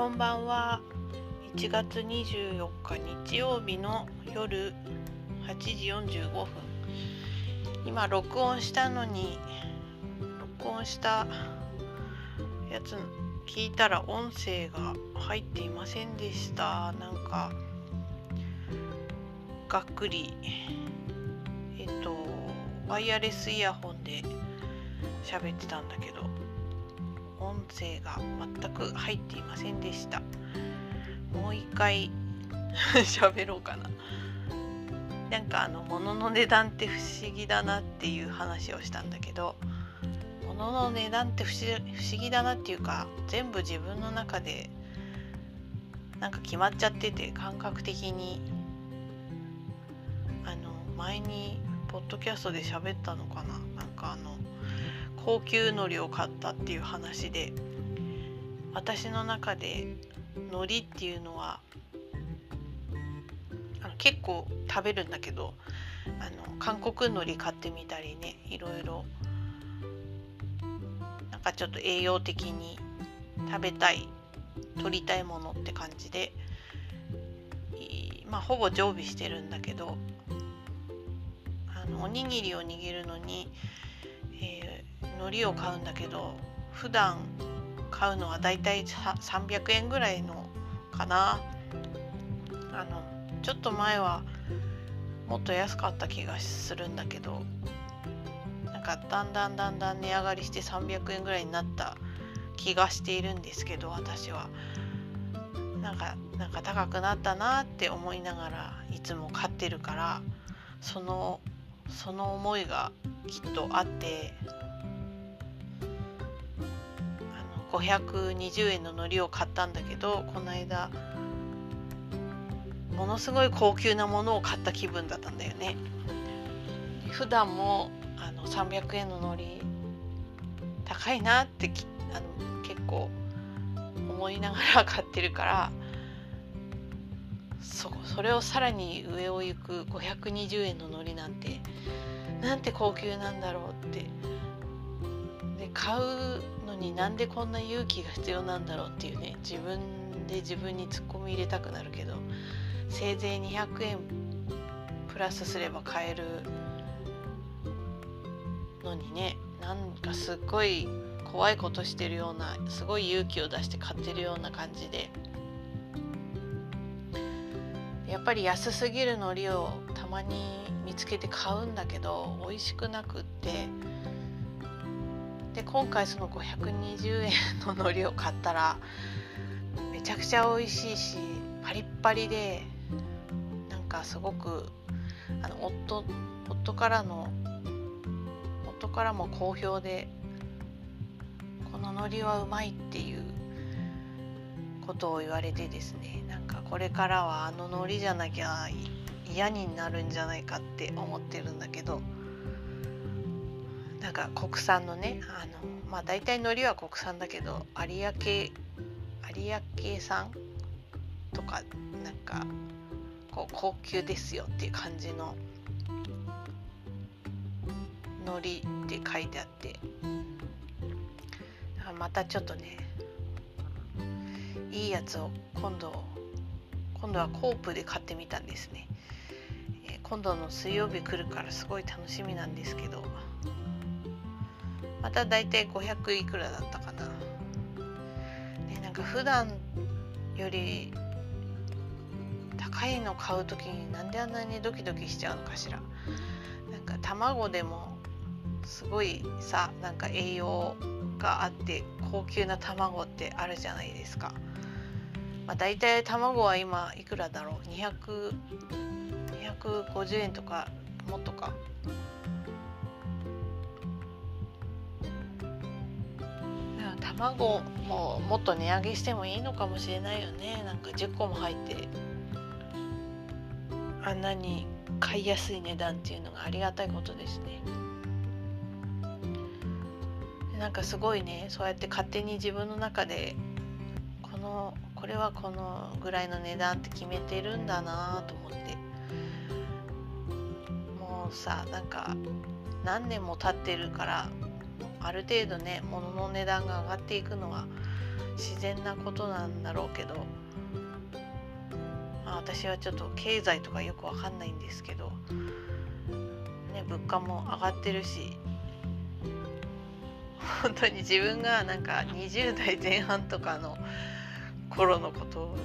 こんばんは。1月24日日曜日の夜8時45分。今録音したのに録音したやつ聞いたら音声が入っていませんでした。なんかがっくり。えっとワイヤレスイヤホンで喋ってたんだけど。音声が全く入っていませんでした。もう一回 喋ろうかな。なんかあの物の値段って不思議だなっていう話をしたんだけど物の値段って不思議だなっていうか全部自分の中でなんか決まっちゃってて感覚的にあの前にポッドキャストで喋ったのかな。高級海苔を買ったっていう話で私の中で海苔っていうのはあの結構食べるんだけどあの韓国海苔買ってみたりねいろいろなんかちょっと栄養的に食べたい取りたいものって感じでまあほぼ常備してるんだけどあのおにぎりを握るのに、えー、海苔を買うんだけど普段買うのはだいたい300円ぐらいのかな。あのちょっと前はもっと安かった気がするんだけどなんかだんだんだんだん値上がりして300円ぐらいになった気がしているんですけど私は。なんかなんか高くなったなって思いながらいつも買ってるからそのその思いがきっとあって520円の海苔を買ったんだけどこの間ものすごい高級なものを買った気分だったんだよね。普段もあの300円の海苔高いなってあの結構思いながら買ってるからそそれをさらに上を行く520円の海苔なんてなんて高級なんだろうってで買うになんでこんな勇気が必要なんだろうっていうね自分で自分にツッコミ入れたくなるけどせいぜい200円プラスすれば買えるのにねなんかすっごい怖いことしてるようなすごい勇気を出して買ってるような感じでやっぱり安すぎる海苔をたまに見つけて買うんだけど美味しくなくってで今回その520円の海苔を買ったらめちゃくちゃ美味しいしパリッパリでなんかすごくあの夫夫からの夫からも好評でこの海苔はうまいっていうことを言われてですねなんかこれからはあの海苔じゃなきゃ嫌になるんじゃないかって思ってるんだけどなんか国産のねあのまあ大体海苔は国産だけど有明有明産とかなんかこう高級ですよっていう感じの海苔って書いてあって。だからまたちょっとねいいやつを今度今度はコープで買ってみたんですね、え、今度の水曜日来るからすごい楽しみなんですけど。まただいたい500いくらだったかな、ね、なんか普段より高いの買う時になんであんなにドキドキしちゃうのかしら。なんか卵でもすごいさなんか栄養があって高級な卵ってあるじゃないですか、まあ、大体卵は今いくらだろう？200250円とかもっとか。卵ももっと値上げしてもいいのかもしれないよね。なんか10個も入ってあんなに買いやすい値段っていうのがありがたいことですね。なんかすごいねそうやって勝手に自分の中でこのこれはこのぐらいの値段って決めてるんだなと思って。もうさなんか何年も経ってるからある程度ね物の値段が上がっていくのは自然なことなんだろうけど、まあ、私はちょっと経済とかよくわかんないんですけど、ね、物価も上がってるし本当に自分がなんか20代前半とかの頃のことを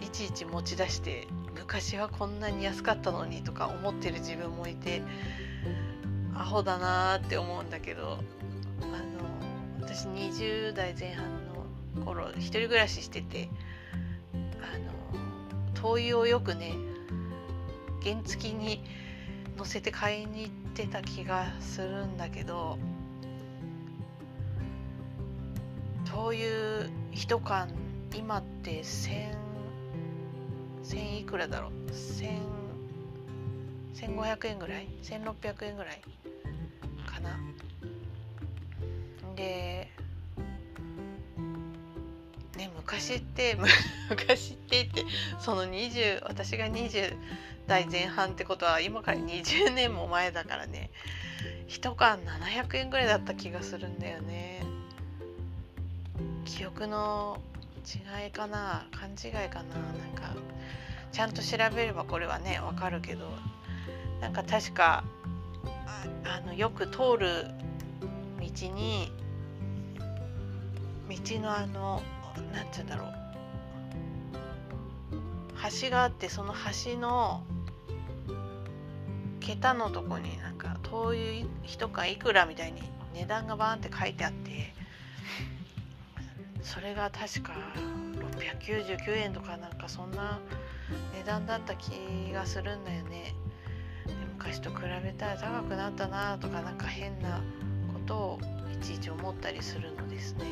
いちいち持ち出して昔はこんなに安かったのにとか思ってる自分もいてアホだなーって思うんだけどあの私20代前半の頃一人暮らししててあの灯油をよくね原付に乗せて買いに行ってた気がするんだけど灯油1缶今って1000いくらだろう？1000 1500円ぐらい？1600円ぐらいかな？でね昔って 昔ってってその20私が20代前半ってことは今から20年も前だからね1缶700円ぐらいだった気がするんだよね。記憶の違いかな勘違いかななんかちゃんと調べればこれはねわかるけどなんか確かあのよく通る道に道のあの何て言うんだろう。橋があってその橋の桁のとこになんか灯油1缶いくらみたいに値段がバーンって書いてあってそれが確か699円とかなんかそんな値段だった気がするんだよね。昔と比べたら高くなったなとかなんか変なことをいちいち思ったりするのですね、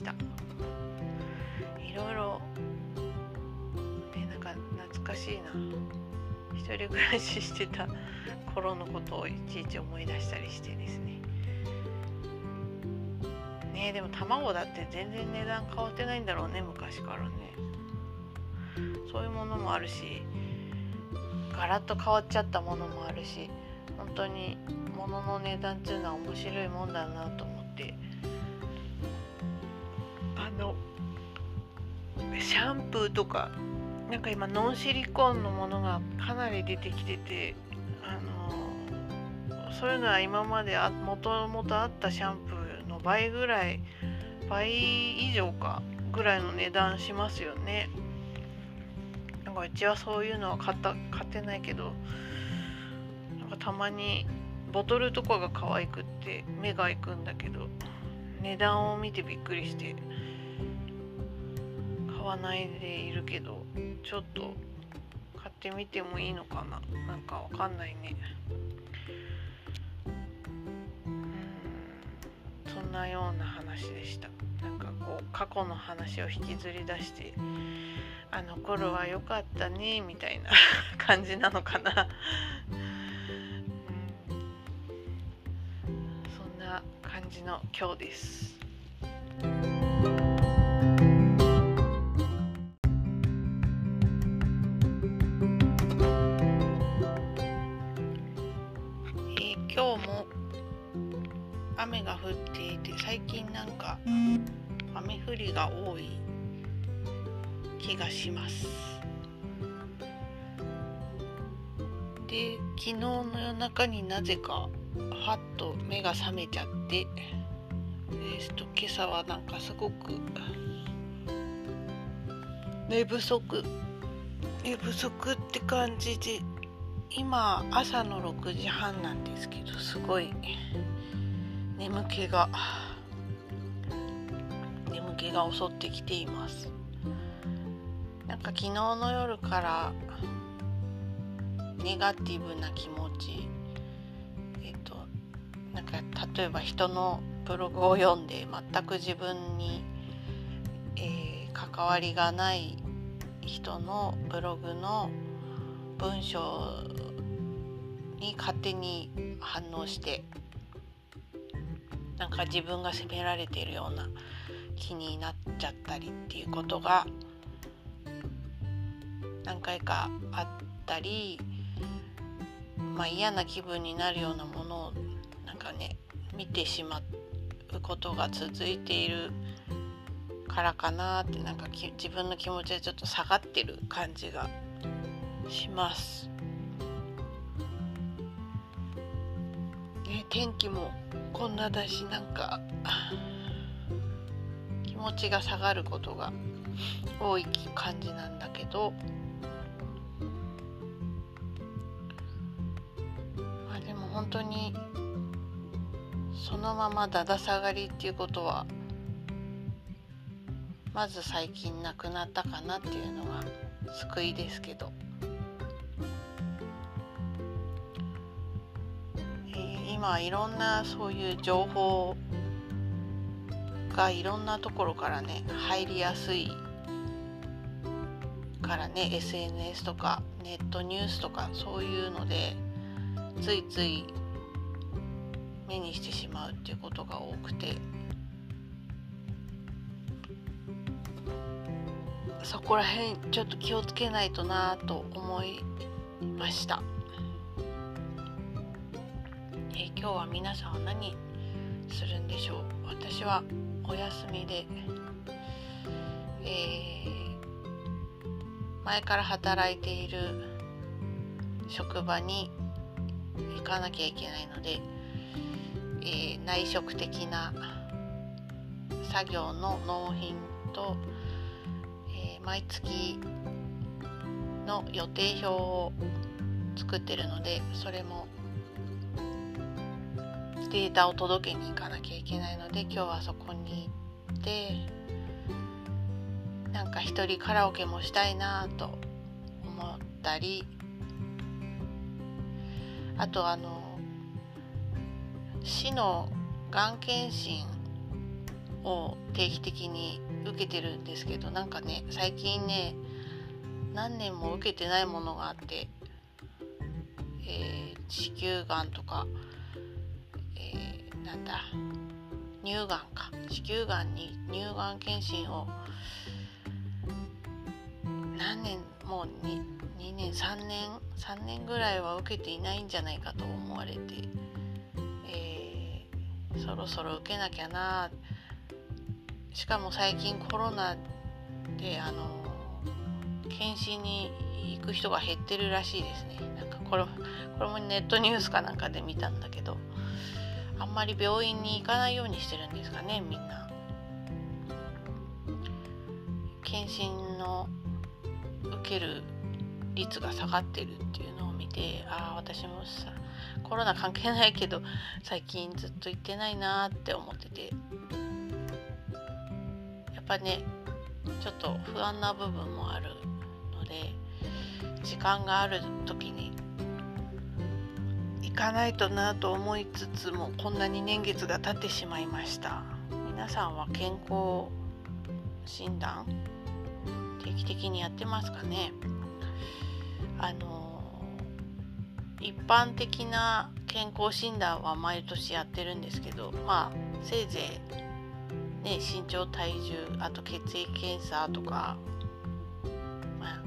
した。いろいろか懐かしいな。一人暮らししてた頃のことをいちいち思い出したりしてですね。ねでも卵だって全然値段変わってないんだろうね昔からね。そういうものもあるしガラッと変わっちゃったものもあるし本当に物の値段っていうのは面白いもんだなと思って。シャンプーとかなんか今ノンシリコンのものがかなり出てきててあのそういうのは今までもともとあったシャンプーの倍ぐらい倍以上かぐらいの値段しますよね。なんかうちはそういうのは買った買ってないけどなんかたまにボトルとかが可愛くって目が行くんだけど値段を見てびっくりして買わないでいるけどちょっと買ってみてもいいのかな？なんかわかんないね。うん。そんなような話でした。なんかこう過去の話を引きずり出してあの頃は良かったねみたいな 感じなのかな？そんな感じの今日です。今日も。雨が降っていて最近なんか雨降りが多い気がします。で昨日の夜中になぜかはっと目が覚めちゃってですと今朝はなんかすごく寝不足寝不足って感じで今朝の6時半なんですけどすごい眠気が眠気が襲ってきています。なんか昨日の夜からネガティブな気持ちえっとなんか例えば人のブログを読んで全く自分に、えー、関わりがない人のブログの文章に勝手に反応してなんか自分が責められているような気になっちゃったりっていうことが何回かあったり、まあ、嫌な気分になるようなものをなんかね見てしまうことが続いているからかなってなんか自分の気持ちでちょっと下がってる感じがします。ね、天気もこんなだしなんか気持ちが下がることが多い感じなんだけどまあでも本当にそのままだだ下がりっていうことはまず最近なくなったかなっていうのが救いですけど、今いろんなそういう情報がいろんなところからね入りやすいからね SNS とかネットニュースとかそういうのでついつい目にしてしまうっていうことが多くて。そこら辺ちょっと気をつけないとなと思いました、え、今日は皆さんは何するんでしょう？私はお休みで、えー、前から働いている職場に行かなきゃいけないので、えー、内職的な作業の納品とえ毎月の予定表を作ってるのでそれもデータを届けに行かなきゃいけないので今日はそこに行ってなんか一人カラオケもしたいなと思ったりあとあの市のがん検診を定期的に受けてるんですけどなんかね最近ね何年も受けてないものがあって、えー、子宮がんとか、なんだ。乳がんか。子宮がんに乳がん検診を。何年もう 2, 2年3年3年ぐらいは受けていないんじゃないかと思われて、えー、そろそろ受けなきゃな。しかも最近コロナであの検診に行く人が減ってるらしいですね。なんかこれこれもネットニュースかなんかで見たんだけど。あんまり病院に行かないようにしてるんですかねみんな。検診の受ける率が下がってるっていうのを見てああ私もさコロナ関係ないけど最近ずっと行ってないなって思ってて。やっぱねちょっと不安な部分もあるので時間がある時に行かないとなと思いつつもこんなに年月が経ってしまいました。皆さんは健康診断定期的にやってますかね？あの一般的な健康診断は毎年やってるんですけどまあせいぜいね、身長体重あと血液検査とか、まあ、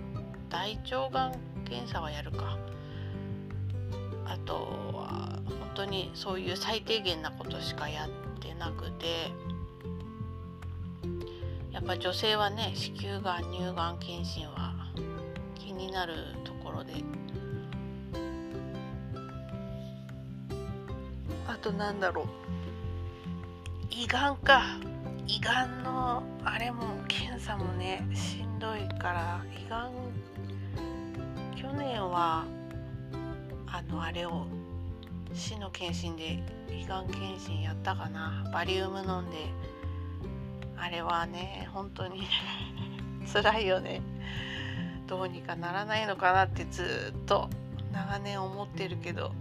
大腸がん検査はやるか。あとは本当にそういう最低限なことしかやってなくてやっぱ女性はね子宮がん乳がん検診は気になるところで。あとなんだろう。胃がんか。胃がんのあれも検査もねしんどいから胃がん去年はあのあれを市の検診で胃がん検診やったかな。バリウム飲んで。あれはね本当に 辛いよね。どうにかならないのかなってずっと長年思ってるけど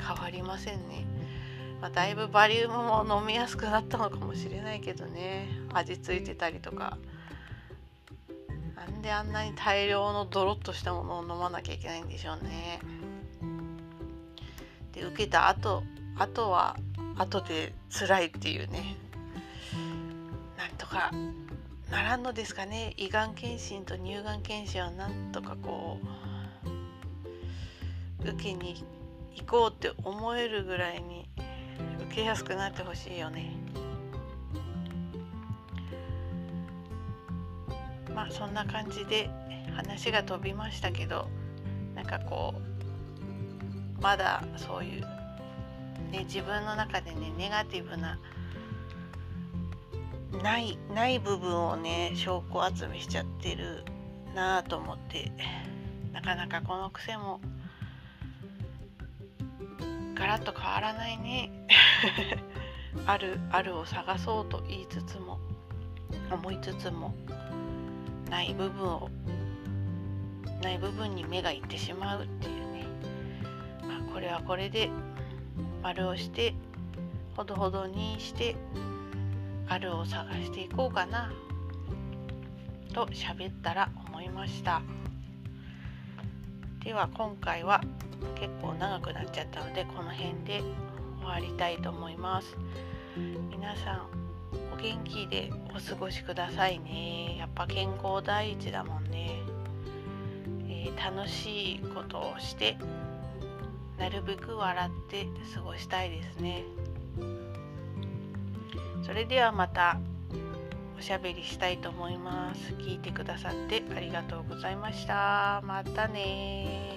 変わりませんね。まあ、だいぶバリウムも飲みやすくなったのかもしれないけどね。味付いてたりとか。なんであんなに大量のドロッとしたものを飲まなきゃいけないんでしょうね。受けた後あとは後で辛いっていうね。なんとかならんのですかね。胃がん検診と乳がん検診はなんとかこう受けに行こうって思えるぐらいに受けやすくなってほしいよね。まあそんな感じで話が飛びましたけどなんかこうまだそういう、ね、自分の中でねネガティブなないない部分をね証拠集めしちゃってるなあと思ってなかなかこの癖もガラッと変わらないね あるあるを探そうと言いつつも思いつつもない部分をない部分に目がいってしまうっていう、これはこれで丸をしてほどほどにしてあるを探していこうかなと喋ったら思いました。では今回は結構長くなっちゃったのでこの辺で終わりたいと思います。皆さんお元気でお過ごしくださいね。やっぱ健康第一だもんね、えー、楽しいことをしてなるべく笑って過ごしたいですね。それではまたおしゃべりしたいと思います。聞いてくださってありがとうございました。またね